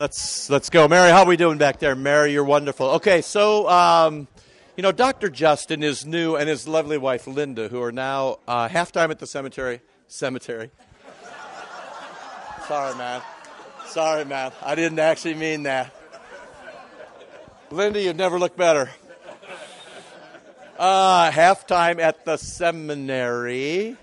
Let's let's go, Mary. How are we doing back there, Mary? You're wonderful. Okay, so um, you know, Dr. Justin is new, and his lovely wife Linda, who are now uh, halftime at the cemetery. Cemetery. Sorry, man. Sorry, man. I didn't actually mean that. Linda, you've never looked better. Uh, halftime at the seminary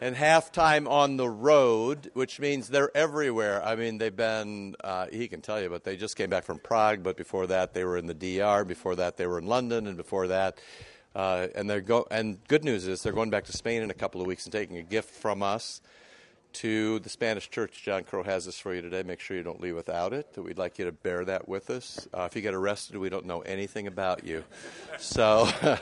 and halftime on the road, which means they're everywhere. I mean, they've been, uh, he can tell you, but they just came back from Prague, but before that they were in the DR, before that they were in London, and before that, uh, and they're go- and good news is they're going back to Spain in a couple of weeks and taking a gift from us to the Spanish church. John Crow has this for you today. Make sure you don't leave without it. That we'd like you to bear that with us. Uh, if you get arrested, we don't know anything about you. So,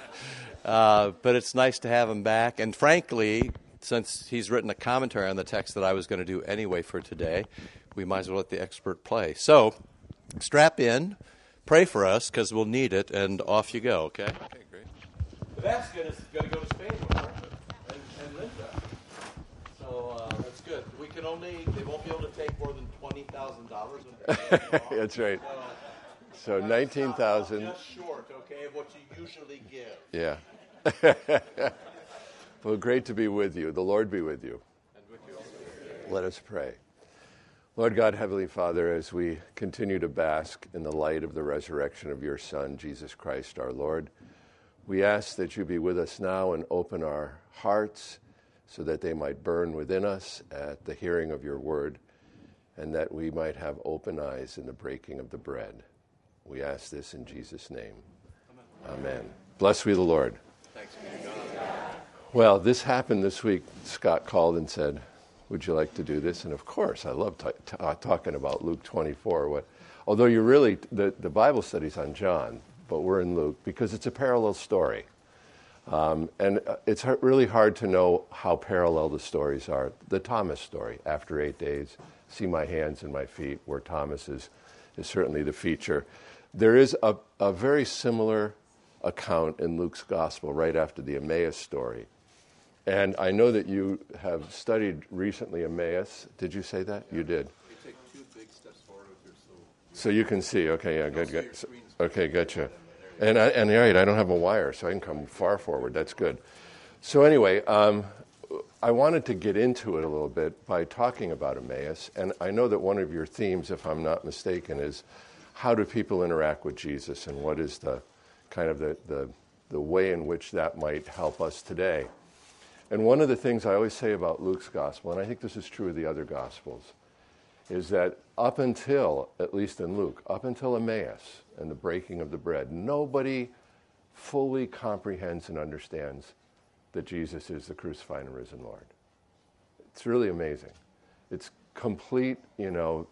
uh, but it's nice to have them back. And frankly, since he's written a commentary on the text that I was going to do anyway for today, we might as well let the expert play. So, strap in, pray for us because we'll need it, and off you go. Okay. Okay, great. That's going to go to Spain with her and, and Linda. So uh, that's good. We can only they won't be able to take more than twenty thousand dollars. That's right. So nineteen thousand. Just short, okay, of what you usually give. Yeah. well, great to be with you. The Lord be with you. And with you also. Let us pray. Lord God, Heavenly Father, as we continue to bask in the light of the resurrection of your Son, Jesus Christ our Lord, we ask that you be with us now and open our hearts so that they might burn within us at the hearing of your word, and that we might have open eyes in the breaking of the bread. We ask this in Jesus' name. Amen. Amen. Blessed be the Lord. Thanks Well, this happened this week. Scott called and said, Would you like to do this? And of course, I love t- t- uh, talking about Luke 24. What, although you're really, the, the Bible study's on John, but we're in Luke because it's a parallel story. Um, and uh, it's really hard to know how parallel the stories are. The Thomas story, after eight days, see my hands and my feet, where Thomas is, is certainly the feature. There is a, a very similar account in Luke's gospel right after the Emmaus story. And I know that you have studied recently Emmaus. Did you say that? You did. So you can see. Okay, yeah, good, good. Okay, gotcha. And I, and right, I don't have a wire, so I can come far forward. That's good. So anyway, um, I wanted to get into it a little bit by talking about Emmaus, and I know that one of your themes, if I'm not mistaken, is how do people interact with Jesus, and what is the kind of the, the, the way in which that might help us today. And one of the things I always say about Luke's gospel, and I think this is true of the other gospels, is that up until, at least in Luke, up until Emmaus and the breaking of the bread, nobody fully comprehends and understands that Jesus is the crucified and risen Lord. It's really amazing. It's complete, you know,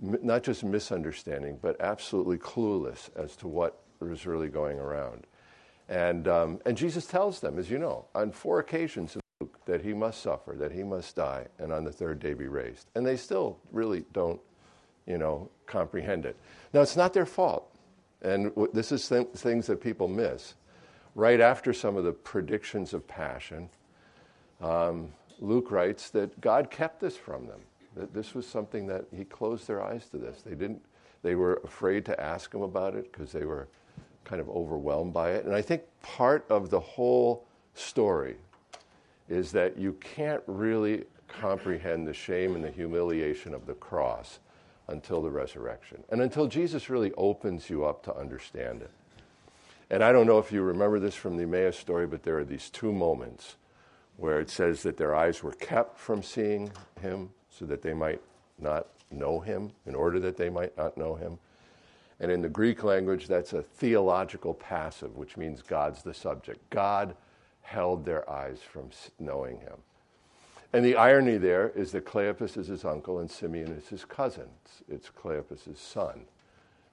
not just misunderstanding, but absolutely clueless as to what is really going around. And, um, and Jesus tells them, as you know, on four occasions in Luke, that he must suffer, that he must die, and on the third day be raised. And they still really don't, you know, comprehend it. Now, it's not their fault. And this is th- things that people miss. Right after some of the predictions of passion, um, Luke writes that God kept this from them. That this was something that he closed their eyes to this. They didn't. They were afraid to ask him about it because they were kind of overwhelmed by it. And I think part of the whole story is that you can't really comprehend the shame and the humiliation of the cross until the resurrection and until Jesus really opens you up to understand it. And I don't know if you remember this from the Emmaus story, but there are these two moments where it says that their eyes were kept from seeing him so that they might not know him, in order that they might not know him. And in the Greek language, that's a theological passive, which means God's the subject. God held their eyes from knowing him. And the irony there is that Cleopas is his uncle and Simeon is his cousin. It's, it's Cleopas' son.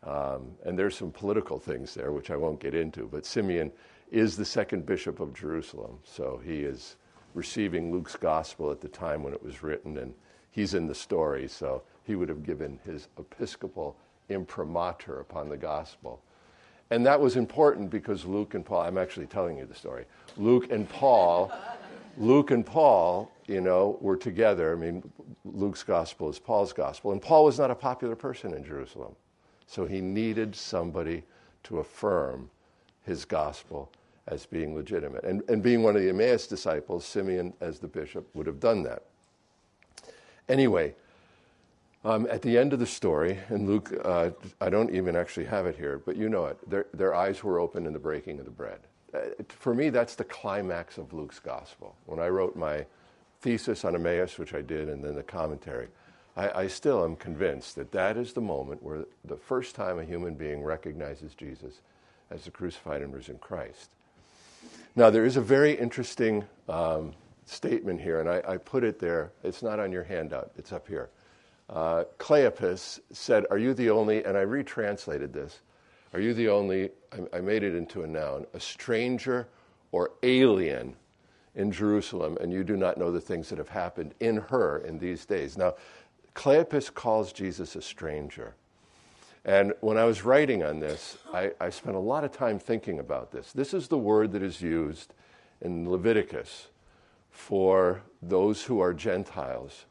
Um, and there's some political things there, which I won't get into, but Simeon is the second bishop of Jerusalem. So he is receiving Luke's gospel at the time when it was written, and he's in the story. So he would have given his episcopal imprimatur upon the gospel. And that was important because Luke and Paul, I'm actually telling you the story. Luke and Paul Luke and Paul, you know, were together. I mean, Luke's gospel is Paul's gospel. And Paul was not a popular person in Jerusalem. So he needed somebody to affirm his gospel as being legitimate. And, and being one of the Emmaus disciples, Simeon, as the bishop, would have done that. Anyway, um, at the end of the story, and Luke, uh, I don't even actually have it here, but you know it. Their, their eyes were open in the breaking of the bread. Uh, for me, that's the climax of Luke's gospel. When I wrote my thesis on Emmaus, which I did, and then the commentary, I, I still am convinced that that is the moment where the first time a human being recognizes Jesus as the crucified and risen Christ. Now, there is a very interesting um, statement here, and I, I, put it there. It's not on your handout, it's up here. Uh, Cleopas said, Are you the only, and I retranslated this, are you the only, I, I made it into a noun, a stranger or alien in Jerusalem, and you do not know the things that have happened in her in these days? Now, Cleopas calls Jesus a stranger. And when I was writing on this, I, I, spent a lot of time thinking about this. This is the word that is used in Leviticus for those who are Gentiles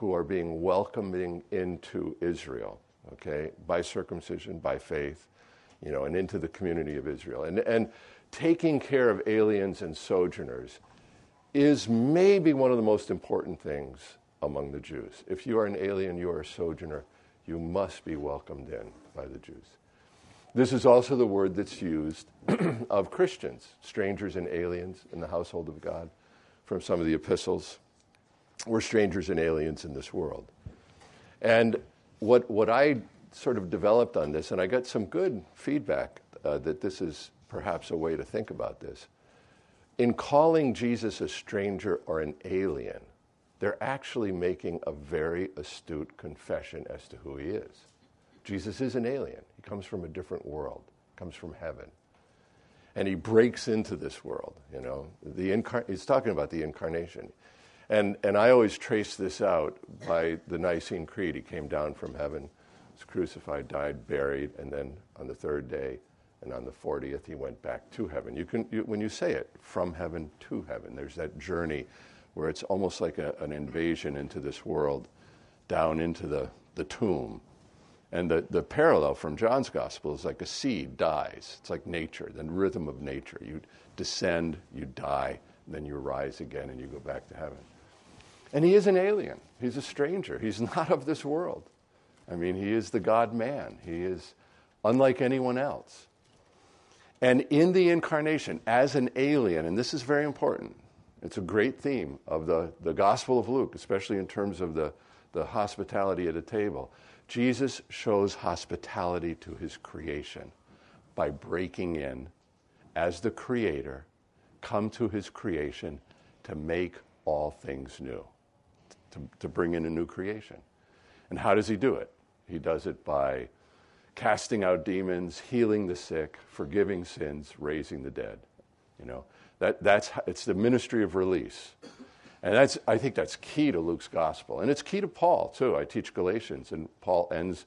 who are being welcoming into Israel, okay, by circumcision, by faith, you know, and into the community of Israel. And, and taking care of aliens and sojourners is maybe one of the most important things among the Jews. If you are an alien, you are a sojourner, you must be welcomed in by the Jews. This is also the word that's used of Christians, strangers and aliens in the household of God, from some of the epistles. We're strangers and aliens in this world. And what, what I sort of developed on this, and I got some good feedback uh, that this is perhaps a way to think about this. In calling Jesus a stranger or an alien, they're actually making a very astute confession as to who he is. Jesus is an alien. He comes from a different world, comes from heaven. And he breaks into this world, you know. The incar- he's talking about the incarnation. And, and I always trace this out by the Nicene Creed. He came down from heaven, was crucified, died, buried, and then on the third day and on the 40th, he went back to heaven. You can, you, when you say it, from heaven to heaven, there's that journey where it's almost like a, an invasion into this world, down into the, the tomb. And the, the parallel from John's gospel is like a seed dies. It's like nature, the rhythm of nature. You descend, you die, then you rise again and you go back to heaven. And he is an alien. He's a stranger. He's not of this world. I mean, he is the God man. He is unlike anyone else. And in the incarnation, as an alien, and this is very important, it's a great theme of the, the Gospel of Luke, especially in terms of the, the hospitality at a table. Jesus shows hospitality to his creation by breaking in as the creator, come to his creation to make all things new, to, to bring in a new creation. And how does he do it? He does it by casting out demons, healing the sick, forgiving sins, raising the dead. You know, that, that's, it's the ministry of release. And that's, I think that's key to Luke's gospel. And it's key to Paul, too. I teach Galatians, and Paul ends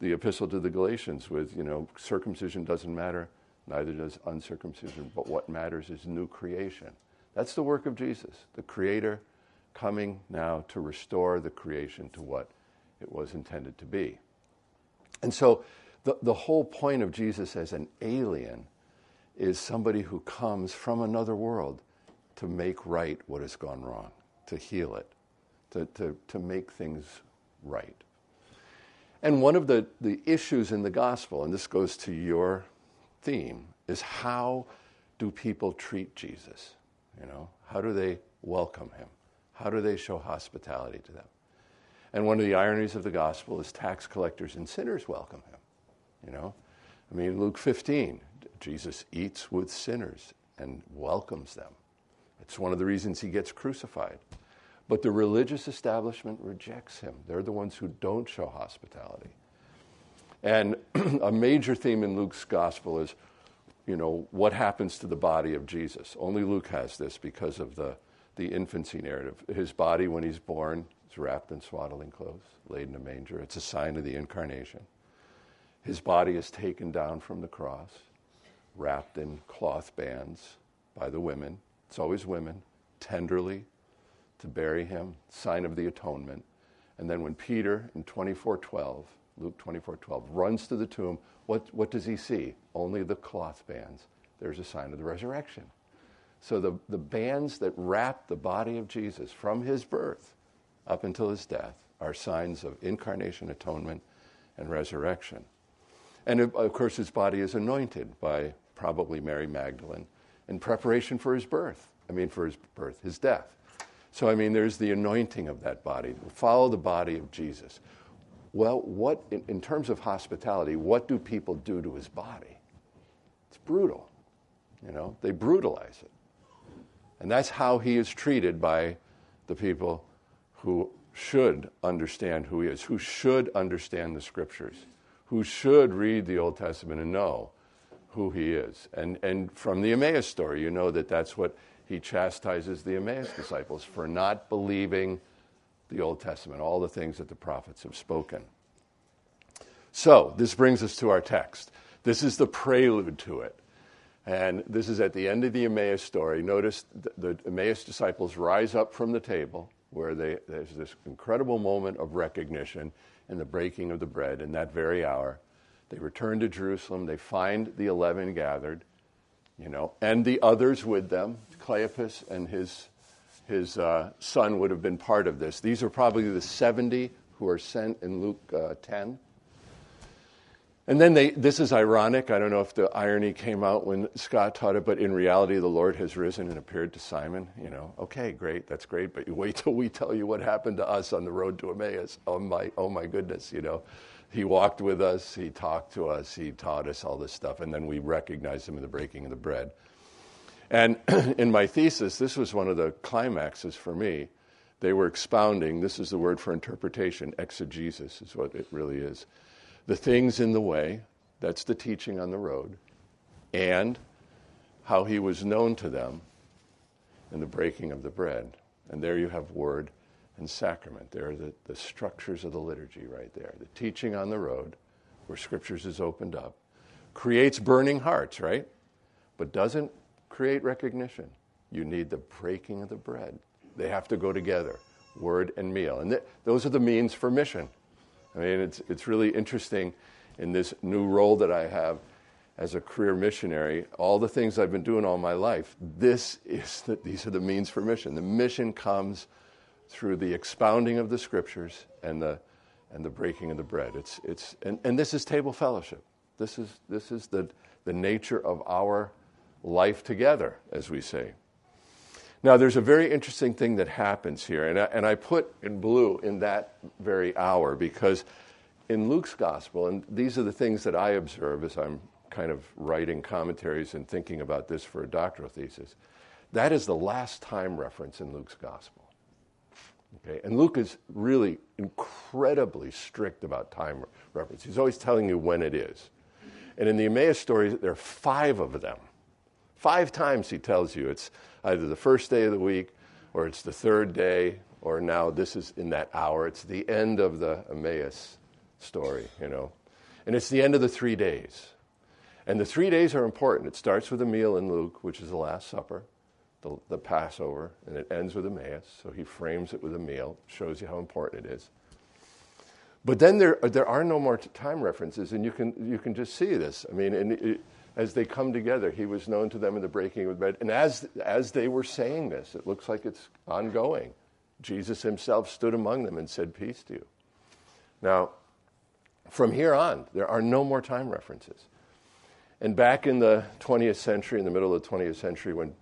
the epistle to the Galatians with, you know, circumcision doesn't matter, neither does uncircumcision, but what matters is new creation. That's the work of Jesus, the Creator coming now to restore the creation to what it was intended to be. And so the, the whole point of Jesus as an alien is somebody who comes from another world to make right what has gone wrong, to heal it, to, to, to make things right. And one of the, the issues in the gospel, and this goes to your theme, is how do people treat Jesus? You know, how do they welcome him? How do they show hospitality to them? And one of the ironies of the gospel is tax collectors and sinners welcome him. You know, I mean, Luke 15, Jesus eats with sinners and welcomes them. It's one of the reasons he gets crucified. But the religious establishment rejects him. They're the ones who don't show hospitality. And a major theme in Luke's gospel is, you know, what happens to the body of Jesus. Only Luke has this because of the, the infancy narrative. His body, when he's born, is wrapped in swaddling clothes, laid in a manger. It's a sign of the incarnation. His body is taken down from the cross wrapped in cloth bands by the women. It's always women tenderly to bury him, sign of the atonement. And then when Peter in 24:12, Luke 24:12, runs to the tomb, what, what does he see? Only the cloth bands. There's a sign of the resurrection. So the, the bands that wrap the body of Jesus from his birth up until his death are signs of incarnation, atonement, and resurrection. And of course, his body is anointed by probably Mary Magdalene in preparation for his birth. I mean, for his birth, his death. So, I mean, there's the anointing of that body. Follow the body of Jesus. Well, what, in, in terms of hospitality, what do people do to his body? It's brutal. You know, they brutalize it. And that's how he is treated by the people who should understand who he is, who should understand the scriptures, who should read the Old Testament and know who he is. And, and from the Emmaus story, you know that that's what he chastises the Emmaus disciples for not believing the Old Testament, all the things that the prophets have spoken. So, this brings us to our text. This is the prelude to it. And this is at the end of the Emmaus story. Notice the, the Emmaus disciples rise up from the table where they, there's this incredible moment of recognition in the breaking of the bread in that very hour. They return to Jerusalem. They find the eleven gathered, you know, and the others with them. Cleopas and his, his uh, son would have been part of this. These are probably the 70 who are sent in Luke uh, 10. And then they, this is ironic. I don't know if the irony came out when Scott taught it, but in reality, the Lord has risen and appeared to Simon. You know, okay, great, that's great, but you wait till we tell you what happened to us on the road to Emmaus. Oh my, oh my goodness, you know. He walked with us, he talked to us, he taught us all this stuff, and then we recognized him in the breaking of the bread. And in my thesis, this was one of the climaxes for me. They were expounding, this is the word for interpretation, exegesis is what it really is the things in the way, that's the teaching on the road, and how he was known to them in the breaking of the bread. And there you have word and sacrament. There are the, the structures of the liturgy right there. The teaching on the road, where scriptures is opened up, creates burning hearts, right? But doesn't create recognition. You need the breaking of the bread. They have to go together, word and meal. And th- those are the means for mission. I mean, it's, it's really interesting in this new role that I have as a career missionary, all the things I've been doing all my life, this is the, these are the means for mission. The mission comes through the expounding of the scriptures and the, and the breaking of the bread. It's, it's, and, and this is table fellowship. This is, this is the, the nature of our life together, as we say. Now, there's a very interesting thing that happens here, and I, and I put in blue in that very hour because in Luke's gospel, and these are the things that I observe as I'm kind of writing commentaries and thinking about this for a doctoral thesis, that is the last time reference in Luke's gospel. Okay? And Luke is really incredibly strict about time reference. He's always telling you when it is. And in the Emmaus story, there are five of them. Five times he tells you it's either the first day of the week or it's the third day or now this is in that hour. It's the end of the Emmaus story, you know. And it's the end of the three days. And the three days are important. It starts with a meal in Luke, which is the Last Supper, the, the Passover, and it ends with Emmaus. So he frames it with a meal, shows you how important it is. But then there, there are no more time references, and you can, you can just see this. I mean, and it, as they come together, he was known to them in the breaking of bread. And as, as they were saying this, it looks like it's ongoing. Jesus himself stood among them and said, Peace to you. Now, from here on, there are no more time references. And back in the 20th century, in the middle of the 20th century, when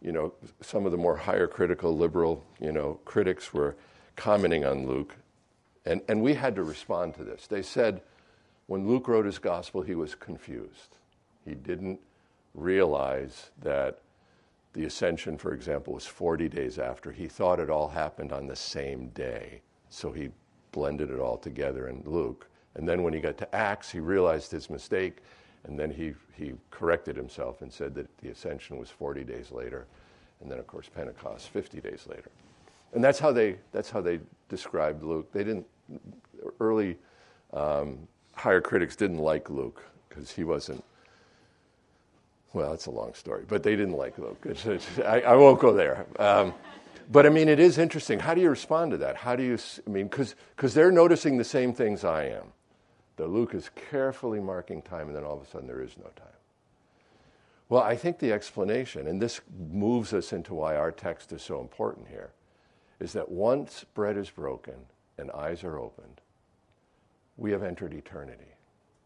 you know some of the more higher critical liberal you know critics were commenting on Luke, and, and we had to respond to this. They said when Luke wrote his gospel, he was confused. He didn't realize that the ascension, for example, was 40 days after. He thought it all happened on the same day. So he blended it all together in Luke. And then when he got to Acts, he realized his mistake. And then he, he corrected himself and said that the ascension was 40 days later. And then, of course, Pentecost 50 days later. And that's how they, that's how they described Luke. They didn't, early um, higher critics didn't like Luke because he wasn't Well, it's a long story, but they didn't like Luke. I, I, won't go there. Um, but I mean, it is interesting. How do you respond to that? How do you, I mean, because they're noticing the same things I am. That Luke is carefully marking time, and then all of a sudden there is no time. Well, I think the explanation, and this moves us into why our text is so important here, is that once bread is broken and eyes are opened, we have entered eternity.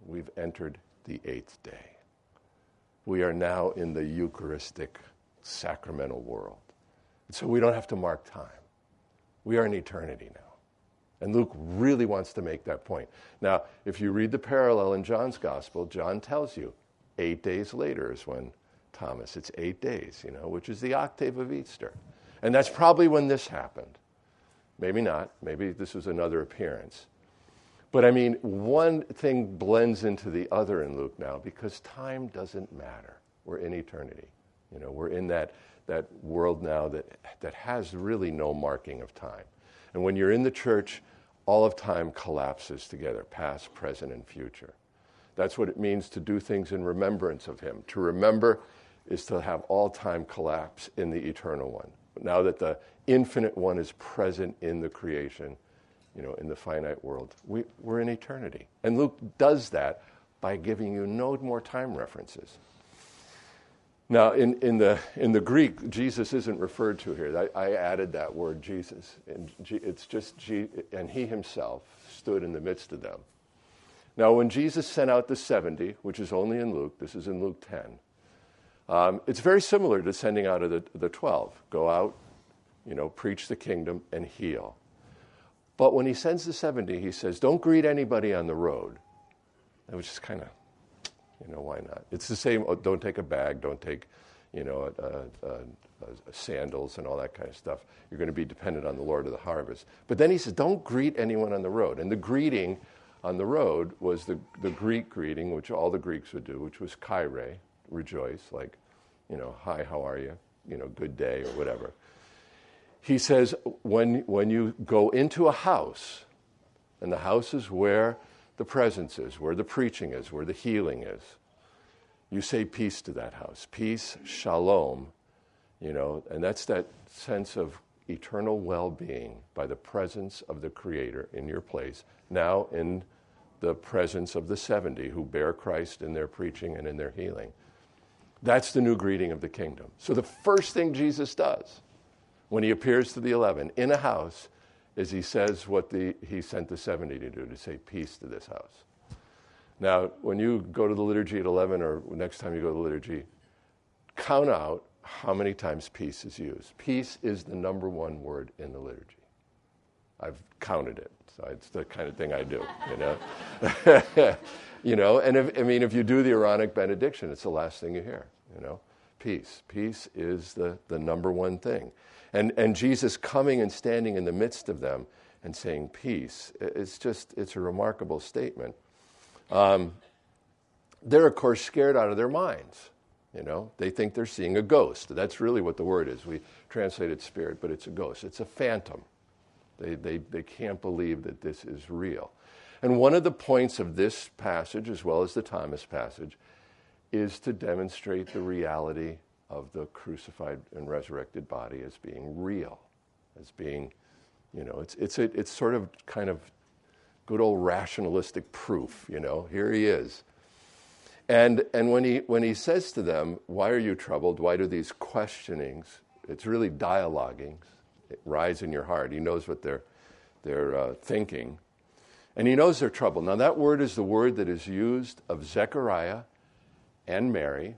We've entered the eighth day. We are now in the Eucharistic sacramental world. So we don't have to mark time. We are in eternity now. And Luke really wants to make that point. Now, if you read the parallel in John's gospel, John tells you eight days later is when Thomas, it's eight days, you know, which is the octave of Easter. And that's probably when this happened. Maybe not. Maybe this was another appearance. But I mean, one thing blends into the other in Luke now because time doesn't matter. We're in eternity. You know, we're in that, that world now that, that has really no marking of time. And when you're in the church, all of time collapses together past, present, and future. That's what it means to do things in remembrance of Him. To remember is to have all time collapse in the eternal one. Now that the infinite one is present in the creation, you know, in the finite world, we, we're in eternity. And Luke does that by giving you no more time references. Now, in, in, the, in the Greek, Jesus isn't referred to here. I, I added that word Jesus. And it's just, G, and he himself stood in the midst of them. Now, when Jesus sent out the 70, which is only in Luke, this is in Luke 10, um, it's very similar to sending out of the, the 12. Go out, you know, preach the kingdom and heal. But when he sends the 70, he says, don't greet anybody on the road. Which is kind of, you know, why not? It's the same, oh, don't take a bag, don't take, you know, sandals and all that kind of stuff. You're going to be dependent on the Lord of the harvest. But then he says, don't greet anyone on the road. And the greeting on the road was the, the Greek greeting, which all the Greeks would do, which was chaire, rejoice, like, you know, hi, how are you? You know, good day or whatever. He says, when, when you go into a house, and the house is where the presence is, where the preaching is, where the healing is. You say peace to that house. Peace, shalom, you know, and that's that sense of eternal well being by the presence of the Creator in your place, now in the presence of the 70 who bear Christ in their preaching and in their healing. That's the new greeting of the kingdom. So the first thing Jesus does when he appears to the 11 in a house is he says what the, he sent the 70 to do to say peace to this house. Now, when you go to the liturgy at 11 or next time you go to the liturgy, count out how many times peace is used. Peace is the number one word in the liturgy. I've counted it, so it's the kind of thing I do, you know. you know, and if, I mean, if you do the Aaronic benediction, it's the last thing you hear, you know. Peace. Peace is the, the number one thing. And, and Jesus coming and standing in the midst of them and saying peace, it's just, it's a remarkable statement. Um, they're, of course, scared out of their minds. You know, they think they're seeing a ghost. That's really what the word is. We translate it spirit, but it's a ghost. It's a phantom. They, they, they can't believe that this is real. And one of the points of this passage, as well as the Thomas passage, is to demonstrate the reality of the crucified and resurrected body as being real, as being, you know, it's, it's, a, it's sort of kind of good old rationalistic proof, you know, here he is. And, and when, he, when he says to them, Why are you troubled? Why do these questionings? It's really dialoguing, rise in your heart. He knows what they're, they're uh, thinking. And he knows they're troubled. Now, that word is the word that is used of Zechariah and Mary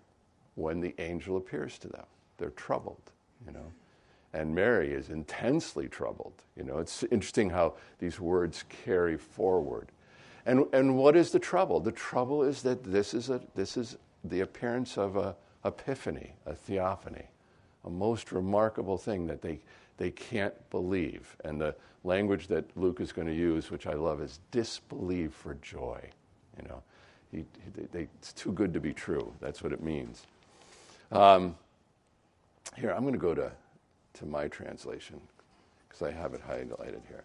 when the angel appears to them. They're troubled, you know. And Mary is intensely troubled. You know, it's interesting how these words carry forward. And, and what is the trouble? The trouble is that this is, a, this is the appearance of a epiphany, a theophany, a most remarkable thing that they, they can't believe. And the language that Luke is going to use, which I love, is disbelieve for joy. You know, he, he, they, it's too good to be true. That's what it means. Um, here, I'm going to go to, to my translation because I have it highlighted here.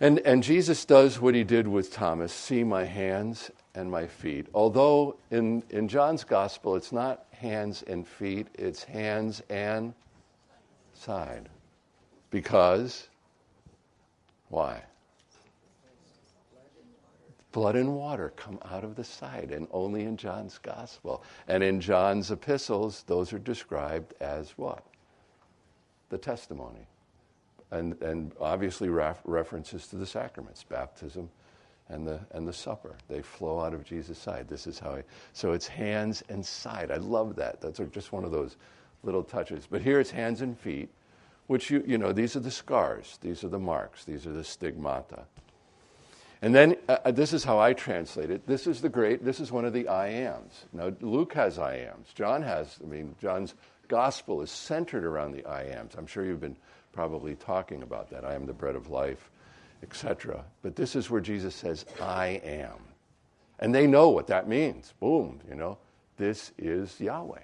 And, and Jesus does what he did with Thomas see my hands and my feet. Although in, in John's gospel, it's not hands and feet, it's hands and side. Because, why? Blood and water come out of the side, and only in John's gospel. And in John's epistles, those are described as what? The testimony. And, and obviously ref- references to the sacraments, baptism and the, and the supper. They flow out of Jesus' side. This is how he, so it's hands and side. I love that. That's just one of those little touches. But here it's hands and feet, which you, you know, these are the scars, these are the marks, these are the stigmata. And then uh, uh, this is how I translate it. This is the great, this is one of the I ams. Now, Luke has I ams. John has, I mean, John's gospel is centered around the I ams. I'm sure you've been probably talking about that. I am the bread of life, etc. But this is where Jesus says, I am. And they know what that means. Boom, you know, this is Yahweh.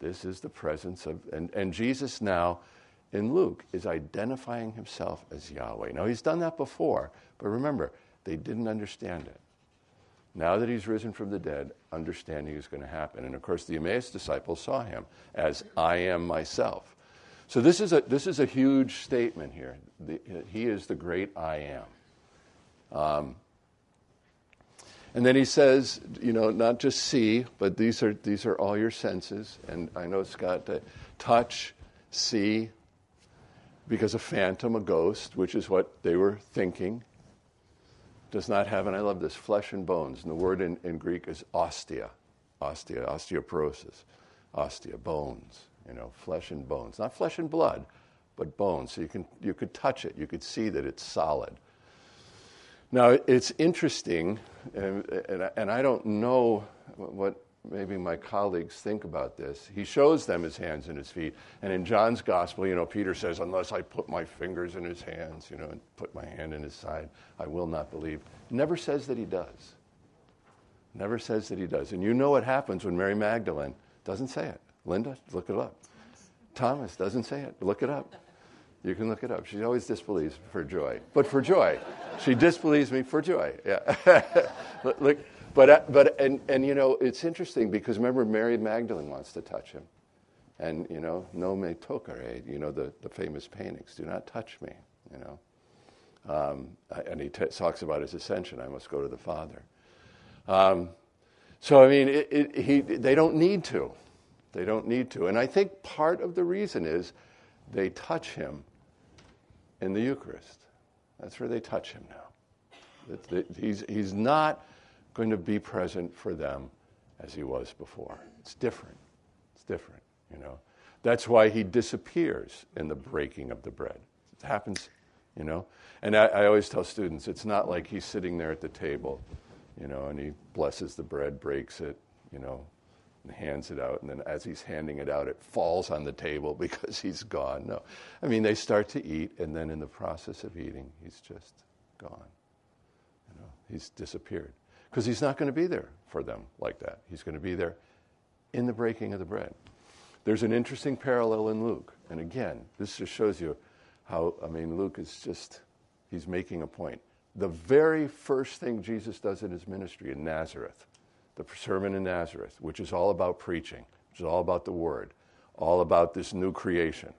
This is the presence of, and, and Jesus now in Luke is identifying himself as Yahweh. Now, he's done that before, but remember, they didn't understand it. Now that he's risen from the dead, understanding is going to happen. And of course, the Emmaus disciples saw him as I am myself. So this is a, this is a huge statement here. The, he is the great I am. Um, and then he says, you know, not just see, but these are, these are all your senses. And I know, Scott, uh, touch, see, because a phantom, a ghost, which is what they were thinking, does not have, and I love this, flesh and bones. And the word in, in Greek is ostia, ostia, osteoporosis, ostia, bones, you know, flesh and bones. Not flesh and blood, but bones. So you, can, you could touch it, you could see that it's solid. Now, it's interesting, and, and, and I don't know what maybe my colleagues think about this. He shows them his hands and his feet. And in John's gospel, you know, Peter says, Unless I put my fingers in his hands, you know, and put my hand in his side, I will not believe. Never says that he does. Never says that he does. And you know what happens when Mary Magdalene doesn't say it. Linda, look it up. Thomas doesn't say it. Look it up. You can look it up. She always disbelieves for joy, but for joy. She disbelieves me for joy. Yeah. look, but, uh, but and, and, you know, it's interesting because remember, Mary Magdalene wants to touch him. And, you know, no me tocare, you know, the, the famous paintings, do not touch me, you know. Um, and he t- talks about his ascension, I must go to the Father. Um, so, I mean, it, it, he, they don't need to. They don't need to. And I think part of the reason is they touch him in the Eucharist. That's where they touch him now. He's, he's not going to be present for them as he was before. It's different. It's different, you know. That's why he disappears in the breaking of the bread. It happens, you know. And I, I always tell students it's not like he's sitting there at the table, you know, and he blesses the bread, breaks it, you know, and hands it out. And then as he's handing it out, it falls on the table because he's gone. No. I mean, they start to eat, and then in the process of eating, he's just gone. You know, he's disappeared because he's not going to be there for them like that. He's going to be there in the breaking of the bread. There's an interesting parallel in Luke. And again, this just shows you how, I mean, Luke is just, he's making a point. The very first thing Jesus does in his ministry in Nazareth, the sermon in Nazareth, which is all about preaching, which is all about the word, all about this new creation.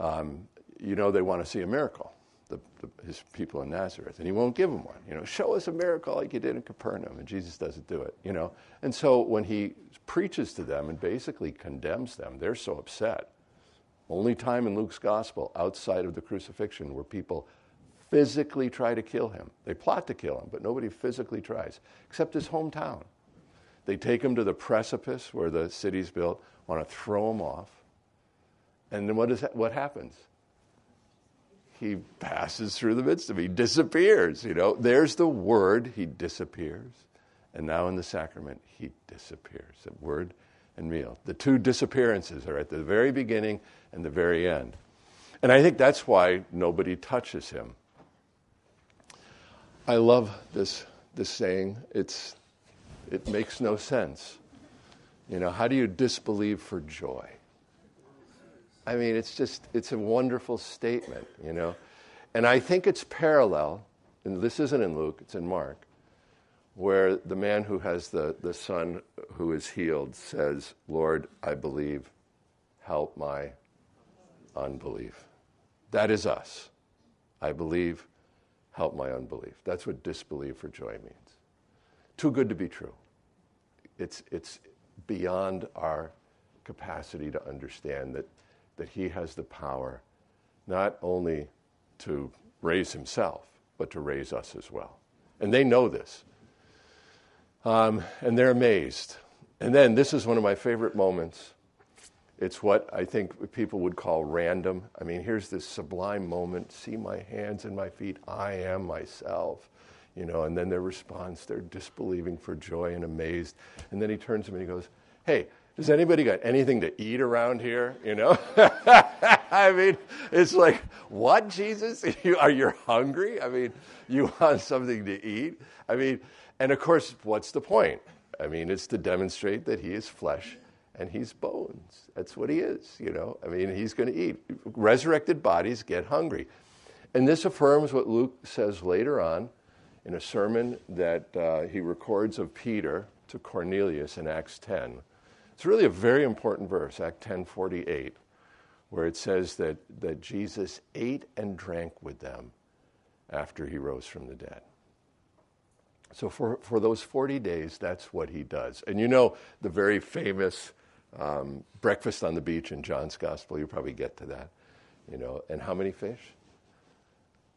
Um, you know, they want to see a miracle the, the, his people in Nazareth, and he won't give them one. You know, show us a miracle like you did in Capernaum, and Jesus doesn't do it. You know, and so when he preaches to them and basically condemns them, they're so upset. Only time in Luke's gospel outside of the crucifixion where people physically try to kill him. They plot to kill him, but nobody physically tries, except his hometown. They take him to the precipice where the city's built, want to throw him off. And then what, is that, what happens? He passes through the midst of me, he disappears. You know, there's the word, he disappears. And now in the sacrament, he disappears. The word and meal. The two disappearances are at the very beginning and the very end. And I think that's why nobody touches him. I love this, this saying. It's, it makes no sense. You know, how do you disbelieve for joy? I mean, it's just, it's a wonderful statement, you know. And I think it's parallel, and this isn't in Luke, it's in Mark, where the man who has the, the son who is healed says, Lord, I believe, help my unbelief. That is us. I believe, help my unbelief. That's what disbelieve for joy means. Too good to be true. It's, it's beyond our capacity to understand that, that He has the power not only to raise Himself, but to raise us as well. And they know this. Um, and they're amazed. And then this is one of my favorite moments. It's what I think people would call random. I mean, here's this sublime moment see my hands and my feet, I am myself. You know, and then their response, they're disbelieving for joy and amazed. And then he turns to me and he goes, Hey, does anybody got anything to eat around here? You know? I mean, it's like, what, Jesus? You, are you hungry? I mean, you want something to eat? I mean, and of course, what's the point? I mean, it's to demonstrate that he is flesh and he's bones. That's what he is, you know. I mean, he's going to eat. Resurrected bodies get hungry. And this affirms what Luke says later on in a sermon that uh, he records of Peter to Cornelius in Acts 10. It's really a very important verse, Act 10:48, where it says that, that Jesus ate and drank with them after he rose from the dead. So for, for those 40 days, that's what he does. And you know the very famous um, breakfast on the beach in John's Gospel, you probably get to that. You know, and how many fish?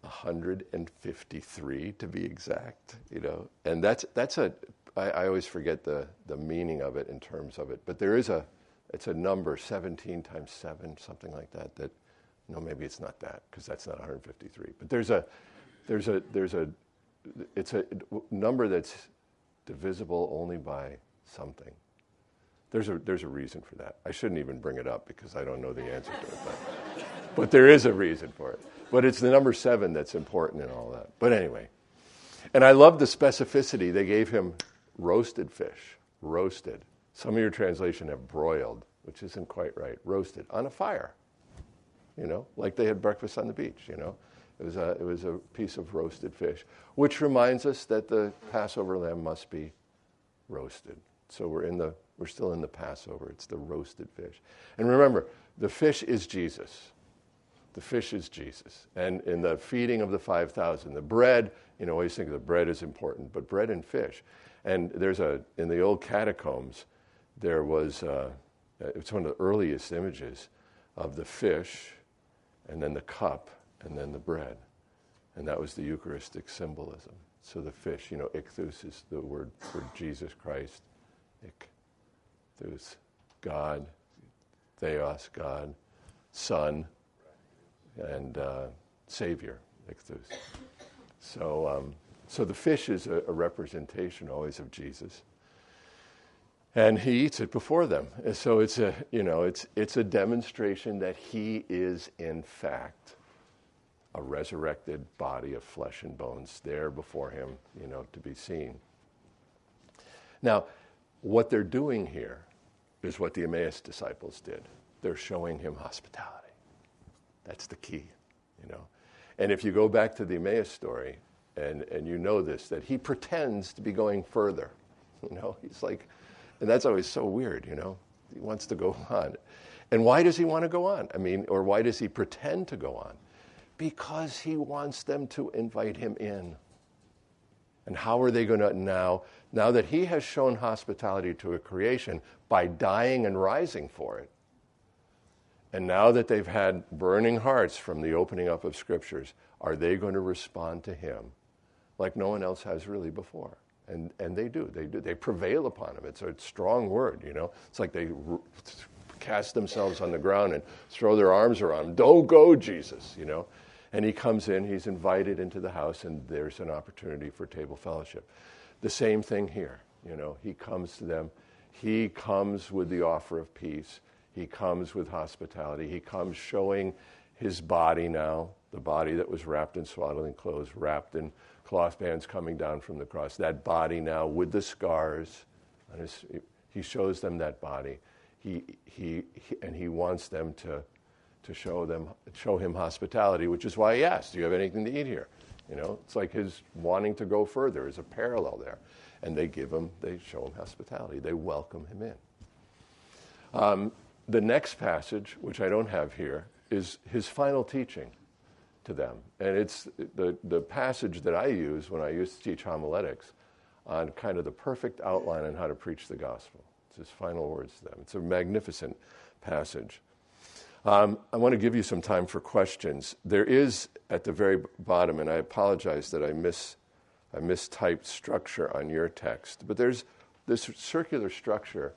153 to be exact, you know. And that's, that's a, I, I always forget the, the meaning of it in terms of it, but there is a, it's a number, 17 times 7, something like that, that, no, maybe it's not that, because that's not 153. But there's a, there's a, there's a, it's a number that's divisible only by something. There's a, there's a reason for that. I shouldn't even bring it up because I don't know the answer to it. But, but there is a reason for it. But it's the number seven that's important in all that. But anyway. And I love the specificity. They gave him roasted fish, roasted. Some of your translation have broiled, which isn't quite right. Roasted on a fire, you know, like they had breakfast on the beach, you know. It was, a, it was a piece of roasted fish, which reminds us that the Passover lamb must be roasted. So we're, in the, we're still in the Passover. It's the roasted fish. And remember, the fish is Jesus. The fish is Jesus. And in the feeding of the 5,000, the bread, you know, always think the bread is important, but bread and fish. And there's a, in the old catacombs, there was, uh, it's one of the earliest images of the fish and then the cup and then the bread. And that was the Eucharistic symbolism. So the fish, you know, ichthus is the word for Jesus Christ. Ichthus, God, theos, God, Son, and uh, Savior, ichthus. So, um, so the fish is a, a representation always of Jesus and he eats it before them. So it's a, you know, it's, it's a demonstration that he is, in fact, a resurrected body of flesh and bones there before him, you know, to be seen. Now, what they're doing here is what the Emmaus disciples did. They're showing him hospitality. That's the key, you know. And if you go back to the Emmaus story, and, and you know this, that he pretends to be going further. You know, he's like, and that's always so weird, you know. He wants to go on. And why does he want to go on? I mean, or why does he pretend to go on? Because he wants them to invite him in. And how are they going to now, now that he has shown hospitality to a creation by dying and rising for it, and now that they've had burning hearts from the opening up of scriptures, are they going to respond to him like no one else has really before? And, and they do. They do. They prevail upon him. It's a strong word, you know. It's like they r- cast themselves on the ground and throw their arms around. Don't go, Jesus, you know. And he comes in, he's invited into the house, and there's an opportunity for table fellowship. The same thing here, you know. He comes to them, he comes with the offer of peace, he comes with hospitality, he comes showing his body now, the body that was wrapped in swaddling clothes, wrapped in cloth bands coming down from the cross. That body now with the scars, his, he shows them that body. He, he, he, and he wants them to to show them show him hospitality, which is why he asks, "Do you have anything to eat here?" You know, it's like his wanting to go further is a parallel there. And they give him, they show him hospitality. They welcome him in. Um, the next passage, which I don't have here, is his final teaching to them. And it's the, the passage that I use when I used to teach homiletics on kind of the perfect outline on how to preach the gospel. It's his final words to them. It's a magnificent passage. Um, I want to give you some time for questions. There is at the very bottom, and I apologize that I miss I mistyped structure on your text, but there's this circular structure,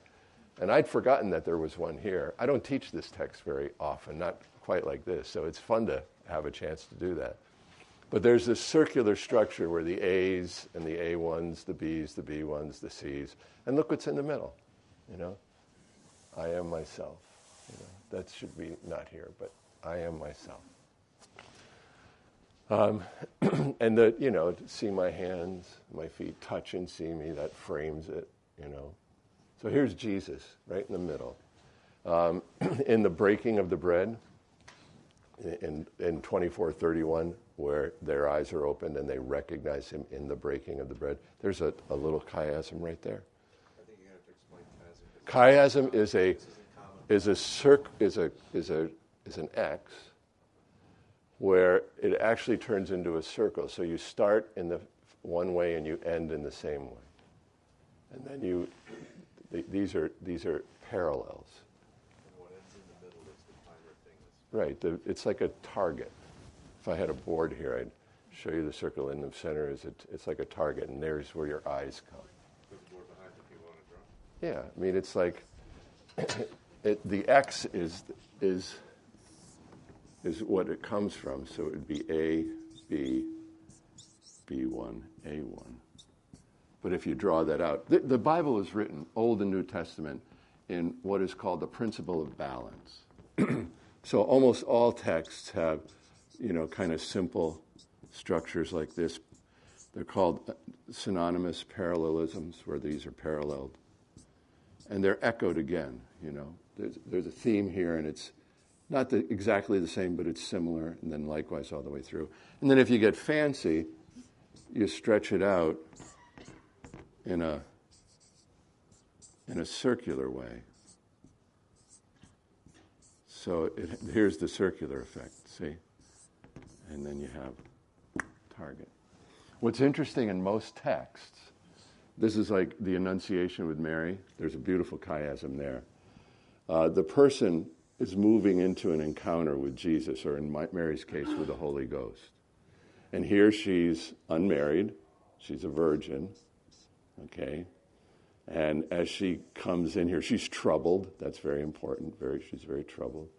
and I'd forgotten that there was one here. I don't teach this text very often, not quite like this, so it's fun to have a chance to do that. But there's this circular structure where the A's and the A1s, the B's, the B1s, the C's, and look what's in the middle. You know, I am myself. You know, that should be not here, but I am myself. Um, and the, you know, see my hands, my feet touch and see me, that frames it, you know. So here's Jesus right in the middle. Um, in the breaking of the bread, in, in 2431, where their eyes are opened and they recognize him in the breaking of the bread. There's a, a little chiasm right there. I think you have to explain chiasm. Chiasm is a is a circ is a is a is an X where it actually turns into a circle. So you start in the one way and you end in the same way, and then you these are these are parallels. Right, the, it's like a target if I had a board here, I'd show you the circle in the center. Is it, it's like a target, and there's where your eyes come. Yeah, I mean it's like it, the X is is is what it comes from. So it would be A, B, B1, A1. But if you draw that out, the, the Bible is written, Old and New Testament, in what is called the principle of balance. so almost all texts have you know, kind of simple structures like this. They're called uh, synonymous parallelisms, where these are paralleled. And they're echoed again, you know. There's, there's a theme here, and it's not the, exactly the same, but it's similar, and then likewise all the way through. And then if you get fancy, you stretch it out in a, in a circular way. So it, here's the circular effect, see? and then you have target. What's interesting in most texts, this is like the Annunciation with Mary. There's a beautiful chiasm there. Uh, the person is moving into an encounter with Jesus, or in Mary's case, with the Holy Ghost. And here she's unmarried, she's a virgin, okay? And as she comes in here, she's troubled. That's very important. Very, she's very troubled.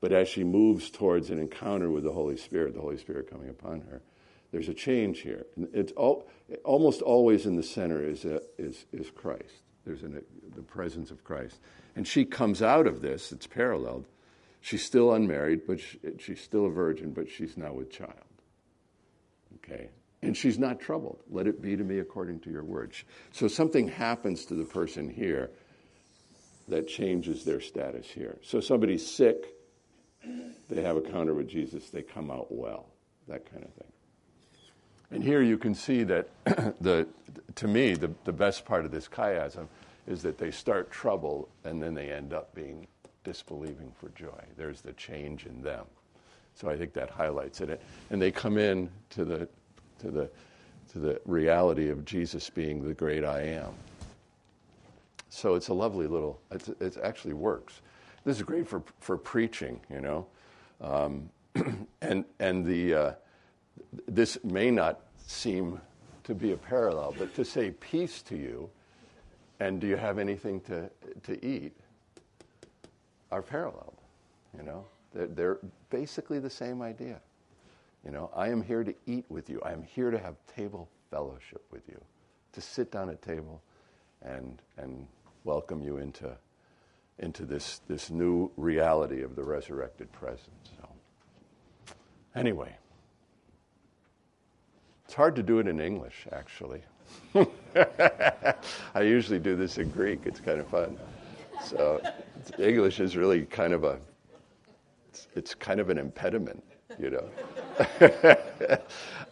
But as she moves towards an encounter with the Holy Spirit, the Holy Spirit coming upon her, there's a change here. It's all, almost always in the center is, a, is, is Christ. There's an, a, the presence of Christ. And she comes out of this, it's paralleled. She's still unmarried, but she, she's still a virgin, but she's now with child. Okay? And she's not troubled. Let it be to me according to your words. So something happens to the person here that changes their status here. So somebody's sick they have a counter with Jesus, they come out well, that kind of thing. And here you can see that, the, to me, the, the best part of this chiasm is that they start trouble and then they end up being disbelieving for joy. There's the change in them. So I think that highlights it. And they come in to the, to the, to the reality of Jesus being the great I am. So it's a lovely little, it actually works. This is great for, for preaching, you know. Um, and and the, uh, this may not seem to be a parallel, but to say peace to you and do you have anything to, to eat are paralleled, you know. They're, they're basically the same idea. You know, I am here to eat with you. I am here to have table fellowship with you, to sit down at table and, and welcome you into into this, this new reality of the resurrected presence. So, anyway, it's hard to do it in English, actually. I usually do this in Greek. It's kind of fun. So, English is really kind of a, it's, it's kind of an impediment, you know.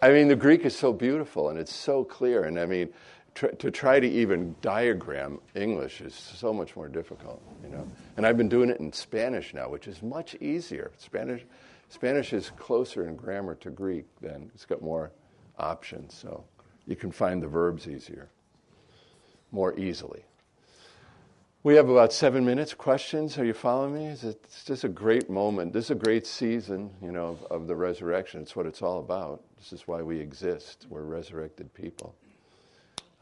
I mean, the Greek is so beautiful and it's so clear. And I mean, tr- to try to even diagram English is so much more difficult, you know. And I've been doing it in Spanish now, which is much easier. Spanish, Spanish is closer in grammar to Greek than it's got more options, so you can find the verbs easier, more easily. We have about seven minutes. Questions? Are you following me? It's just a great moment. This is a great season, you know, of, of, the resurrection. It's what it's all about. This is why we exist. We're resurrected people.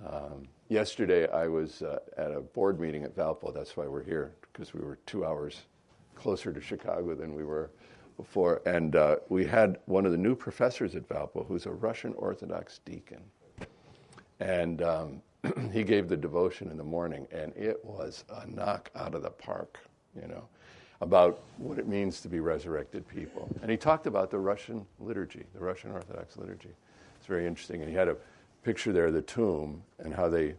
Um, yesterday, I was uh, at a board meeting at Valpo. That's why we're here, because we were two hours closer to Chicago than we were before. And uh, we had one of the new professors at Valpo, who's a Russian Orthodox deacon. And um, he gave the devotion in the morning, and it was a knock out of the park, you know, about what it means to be resurrected people. And he talked about the Russian liturgy, the Russian Orthodox liturgy. It's very interesting. And he had a picture there of the tomb and how they,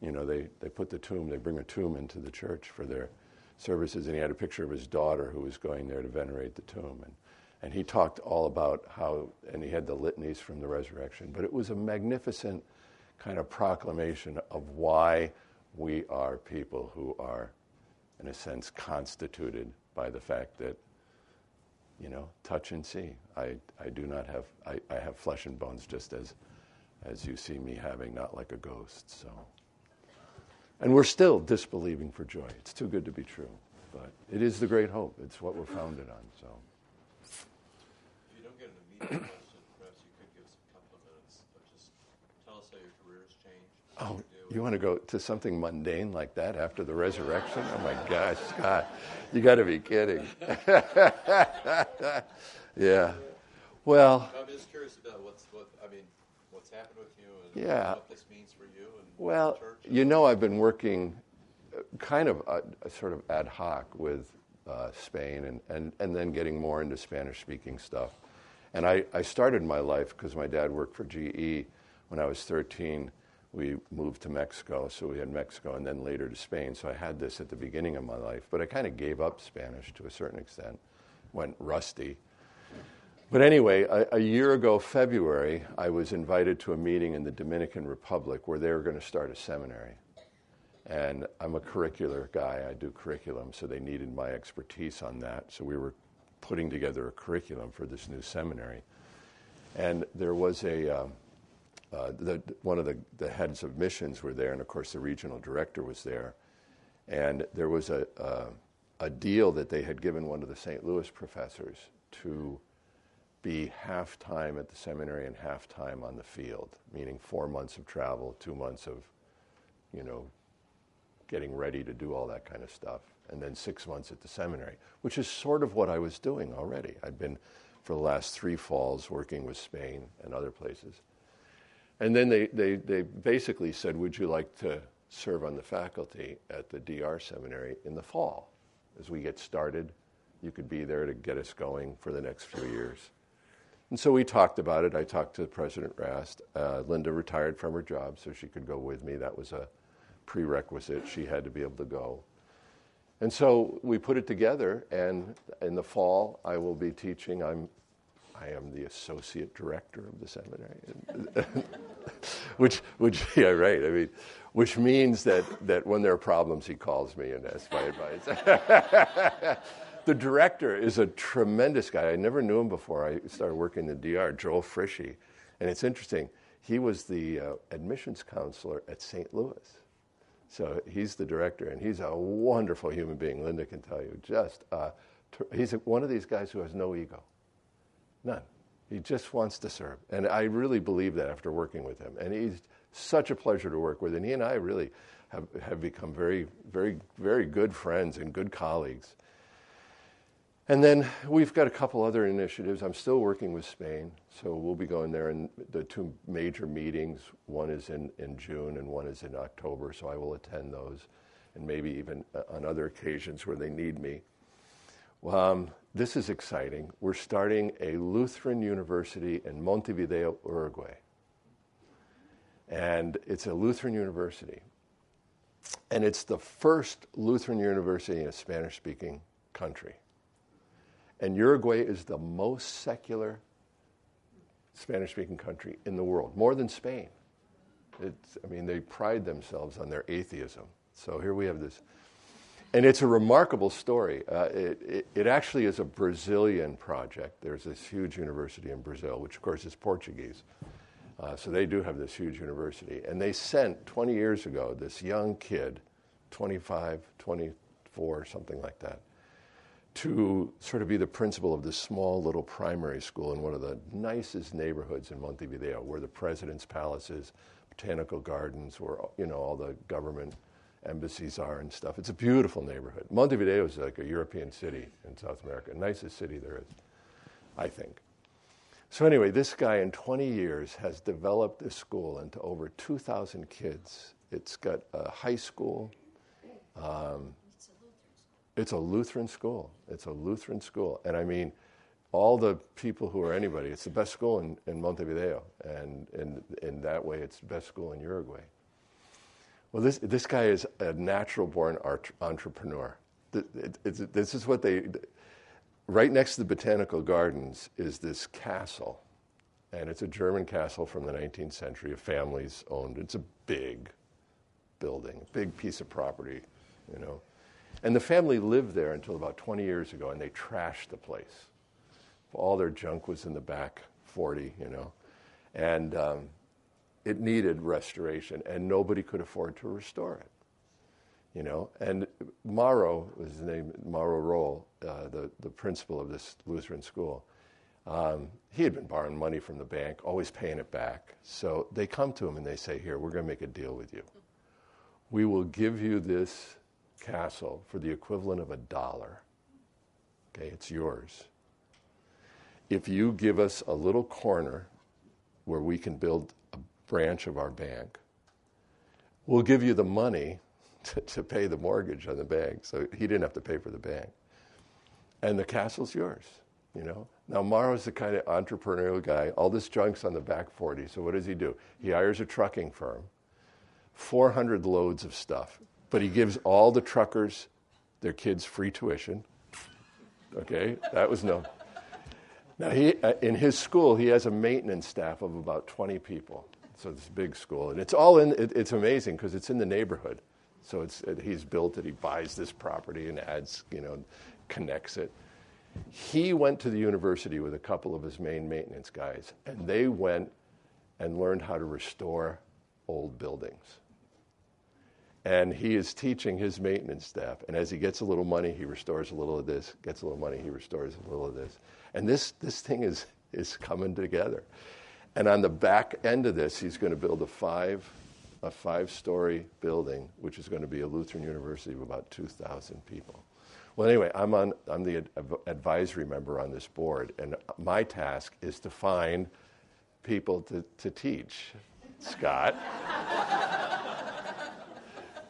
you know, they, they put the tomb, they bring a tomb into the church for their services. And he had a picture of his daughter who was going there to venerate the tomb. And, and he talked all about how, and he had the litanies from the resurrection. But it was a magnificent kind of proclamation of why we are people who are, in a sense, constituted by the fact that, you know, touch and see. I, I do not have, I, I have flesh and bones just as, as you see me having, not like a ghost. So, and we're still disbelieving for joy. It's too good to be true, but it is the great hope. It's what we're founded on. So. If you don't get an immediate Oh, you want to go to something mundane like that after the resurrection? Oh my gosh, Scott, you got to be kidding. yeah. Well, I'm just curious about what's what I mean, what's happened with you, and yeah. what this means for you. And the church. Well, you know, I've been working uh, kind of a, a sort of ad hoc with uh, Spain, and, and and then getting more into Spanish-speaking stuff. And I, I started my life because my dad worked for GE when I was 13 we moved to Mexico, so we had Mexico and then later to Spain. So I had this at the beginning of my life, but I kind of gave up Spanish to a certain extent, went rusty. But anyway, a, a, year ago, February, I was invited to a meeting in the Dominican Republic where they were going to start a seminary. And I'm a curricular guy, I do curriculum, so they needed my expertise on that. So we were putting together a curriculum for this new seminary. And there was a, um, Uh, the, one of the, the heads of missions were there, and of course the regional director was there. And there was a, a, a deal that they had given one of the St. Louis professors to be half time at the seminary and half time on the field, meaning four months of travel, two months of, you know, getting ready to do all that kind of stuff, and then six months at the seminary, which is sort of what I was doing already. I'd been for the last three falls working with Spain and other places. And then they, they, they basically said, Would you like to serve on the faculty at the DR seminary in the fall? As we get started, you could be there to get us going for the next few years. And so we talked about it. I talked to President Rast. Uh, Linda retired from her job, so she could go with me. That was a prerequisite. She had to be able to go. And so we put it together, and in the fall, I will be teaching. I'm I am the associate director of the seminary. which, which, yeah, right. I mean, which means that, that when there are problems, he calls me and asks my advice. the director is a tremendous guy. I never knew him before I started working in the DR, Joel Frischi. And it's interesting, he was the uh, admissions counselor at St. Louis. So he's the director, and he's a wonderful human being. Linda can tell you. Just, uh, he's a, one of these guys who has no ego. None. He just wants to serve. And I really believe that after working with him. And he's such a pleasure to work with. And he and I really have, have become very, very, very good friends and good colleagues. And then we've got a couple other initiatives. I'm still working with Spain, so we'll be going there in the two major meetings. One is in, in June and one is in October, so I will attend those and maybe even uh, on other occasions where they need me. Um, this is exciting. We're starting a Lutheran university in Montevideo, Uruguay. And it's a Lutheran university. And it's the first Lutheran university in a Spanish speaking country. And Uruguay is the most secular Spanish speaking country in the world, more than Spain. It's, I mean, they pride themselves on their atheism. So here we have this. And it's a remarkable story. Uh, it, it, it, actually is a Brazilian project. There's this huge university in Brazil, which of course is Portuguese. Uh, so they do have this huge university. And they sent 20 years ago this young kid, 25, 24, something like that, to sort of be the principal of this small little primary school in one of the nicest neighborhoods in Montevideo, where the president's palace is, botanical gardens, where you know all the government embassies are and stuff. It's a beautiful neighborhood. Montevideo is like a European city in South America, nicest city there is, I think. So anyway, this guy in 20 years has developed this school into over 2,000 kids. It's got a high school. Um, it's a Lutheran school. It's a Lutheran school. And I mean, all the people who are anybody, it's the best school in, in Montevideo. And in, in that way, it's the best school in Uruguay. Well, this, this guy is a natural born art- entrepreneur. This is what they, right next to the botanical gardens is this castle. And it's a German castle from the 19th century. A family's owned. It's a big building, big piece of property, you know. And the family lived there until about 20 years ago, and they trashed the place. All their junk was in the back 40, you know. And um, it needed restoration, and nobody could afford to restore it. You know, and Mauro was his name, Mauro Roll, uh, the, the principal of this Lutheran school. Um, he had been borrowing money from the bank, always paying it back. So they come to him and they say, Here, we're going to make a deal with you. We will give you this castle for the equivalent of a dollar. Okay, it's yours. If you give us a little corner where we can build branch of our bank, we'll give you the money to, to pay the mortgage on the bank. So he didn't have to pay for the bank. And the castle's yours, you know. Now Mauro's the kind of entrepreneurial guy. All this junk's on the back 40. So what does he do? He hires a trucking firm, 400 loads of stuff but he gives all the truckers their kids free tuition. Okay, that was no. Now he uh, in his school he has a maintenance staff of about 20 people. So a big school, and it's all in. It, it's amazing because it's in the neighborhood. So it's it, he's built it. He buys this property and adds, you know, connects it. He went to the university with a couple of his main maintenance guys, and they went and learned how to restore old buildings. And he is teaching his maintenance staff. And as he gets a little money, he restores a little of this, gets a little money, he restores a little of this. And this, this thing is, is coming together. And on the back end of this, he's going to build a five, a five story building, which is going to be a Lutheran university of about 2,000 people. Well, anyway, I'm, on, I'm the advisory member on this board, and my task is to find people to, to teach Scott.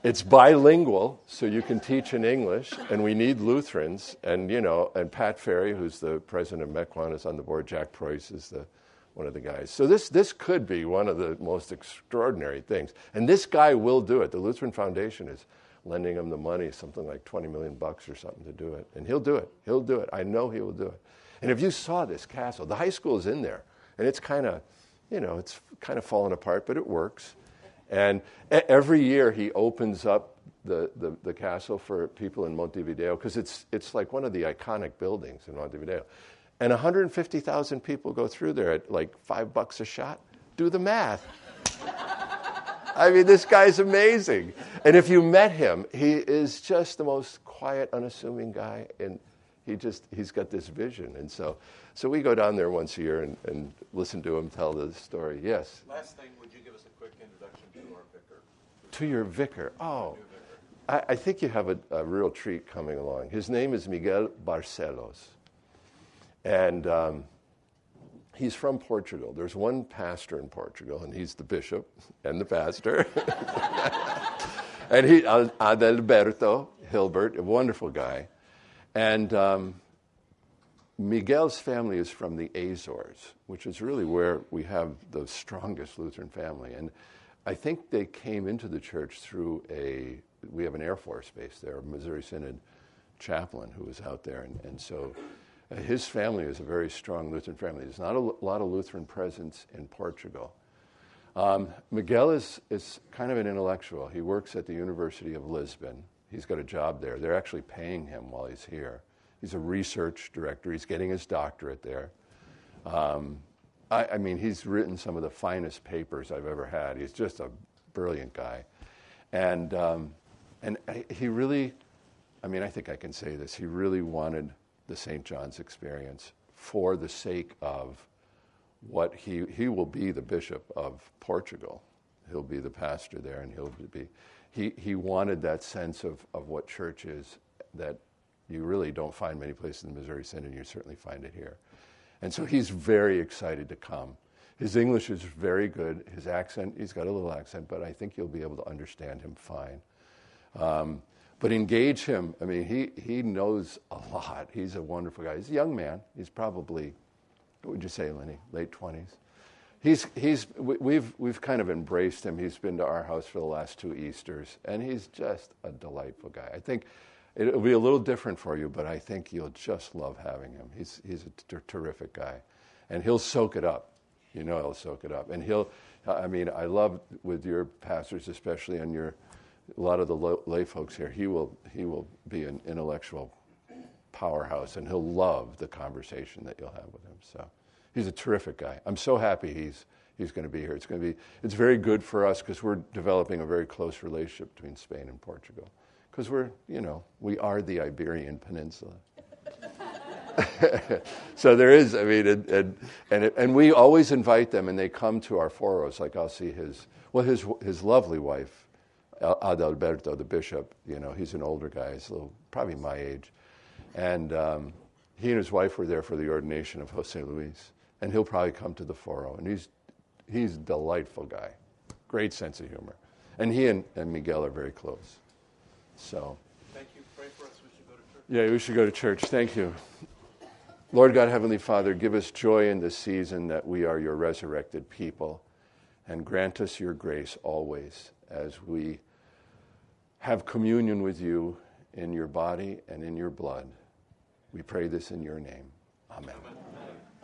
It's bilingual, so you can teach in English, and we need Lutherans. And, you know, and Pat Ferry, who's the president of Mequon, is on the board. Jack Preus is the, one of the guys. So this, this could be one of the most extraordinary things. And this guy will do it. The Lutheran Foundation is lending him the money, something like 20 million bucks or something to do it. And he'll do it. He'll do it. I know he will do it. And if you saw this castle, the high school is in there, and it's kind of, you know, it's kind of falling apart, but it works. And every year he opens up the, the, the castle for people in Montevideo because it's, it's like one of the iconic buildings in Montevideo. And 150,000 people go through there at like five bucks a shot. Do the math. I mean, this guy's amazing. And if you met him, he is just the most quiet, unassuming guy. And he just, he's got this vision. And so, so we go down there once a year and, and listen to him tell the story. Yes? Last thing would you give us a quick introduction to our vicar? To your vicar. Oh, I, I think you have a, a, real treat coming along. His name is Miguel Barcelos. And um, he's from Portugal. There's one pastor in Portugal, and he's the bishop and the pastor. and he, Adalberto Hilbert, a wonderful guy. And um, Miguel's family is from the Azores, which is really where we have the strongest Lutheran family. And I think they came into the church through a, we have an Air Force base there, a Missouri Synod chaplain who was out there. And, and so his family is a very strong Lutheran family. There's not a lot of Lutheran presence in Portugal. Um, Miguel is, is kind of an intellectual. He works at the University of Lisbon. He's got a job there. They're actually paying him while he's here. He's a research director. He's getting his doctorate there. Um, I, I, mean, he's written some of the finest papers I've ever had. He's just a brilliant guy. And, um, and he really, I mean, I think I can say this, he really wanted the St. John's experience for the sake of what he, he will be the bishop of Portugal. He'll be the pastor there, and he'll be. He, he wanted that sense of, of what church is that you really don't find many places in the Missouri Synod, and you certainly find it here. And so he's very excited to come. His English is very good. His accent, he's got a little accent, but I think you'll be able to understand him fine. Um, but engage him. I mean, he, he knows a lot. He's a wonderful guy. He's a young man. He's probably, what would you say, Lenny? Late 20s? He's, he's, we've, we've kind of embraced him. He's been to our house for the last two Easters, and he's just a delightful guy. I think it'll be a little different for you, but I think you'll just love having him. He's, he's a terrific guy. And he'll soak it up. You know he'll soak it up. And he'll, I mean, I love with your pastors, especially and your, a lot of the lay folks here, he will, he will be an intellectual powerhouse and he'll love the conversation that you'll have with him. So he's a terrific guy. I'm so happy he's, he's going to be here. It's going to be, it's very good for us because we're developing a very close relationship between Spain and Portugal because we're, you know, we are the Iberian Peninsula. so there is, I mean, and, and, and, it, and, we always invite them, and they come to our foros. Like I'll see his, well, his, his lovely wife, Adalberto, the bishop, you know, he's an older guy, he's a little, probably my age. And um, he and his wife were there for the ordination of Jose Luis. And he'll probably come to the foro. And he's, he's a delightful guy, great sense of humor. And he and, and Miguel are very close. So. Thank you. Pray for us. We should go to church. Yeah, we should go to church. Thank you. Lord God, Heavenly Father, give us joy in this season that we are your resurrected people, and grant us your grace always as we have communion with you in your body and in your blood. We pray this in your name. Amen. Amen.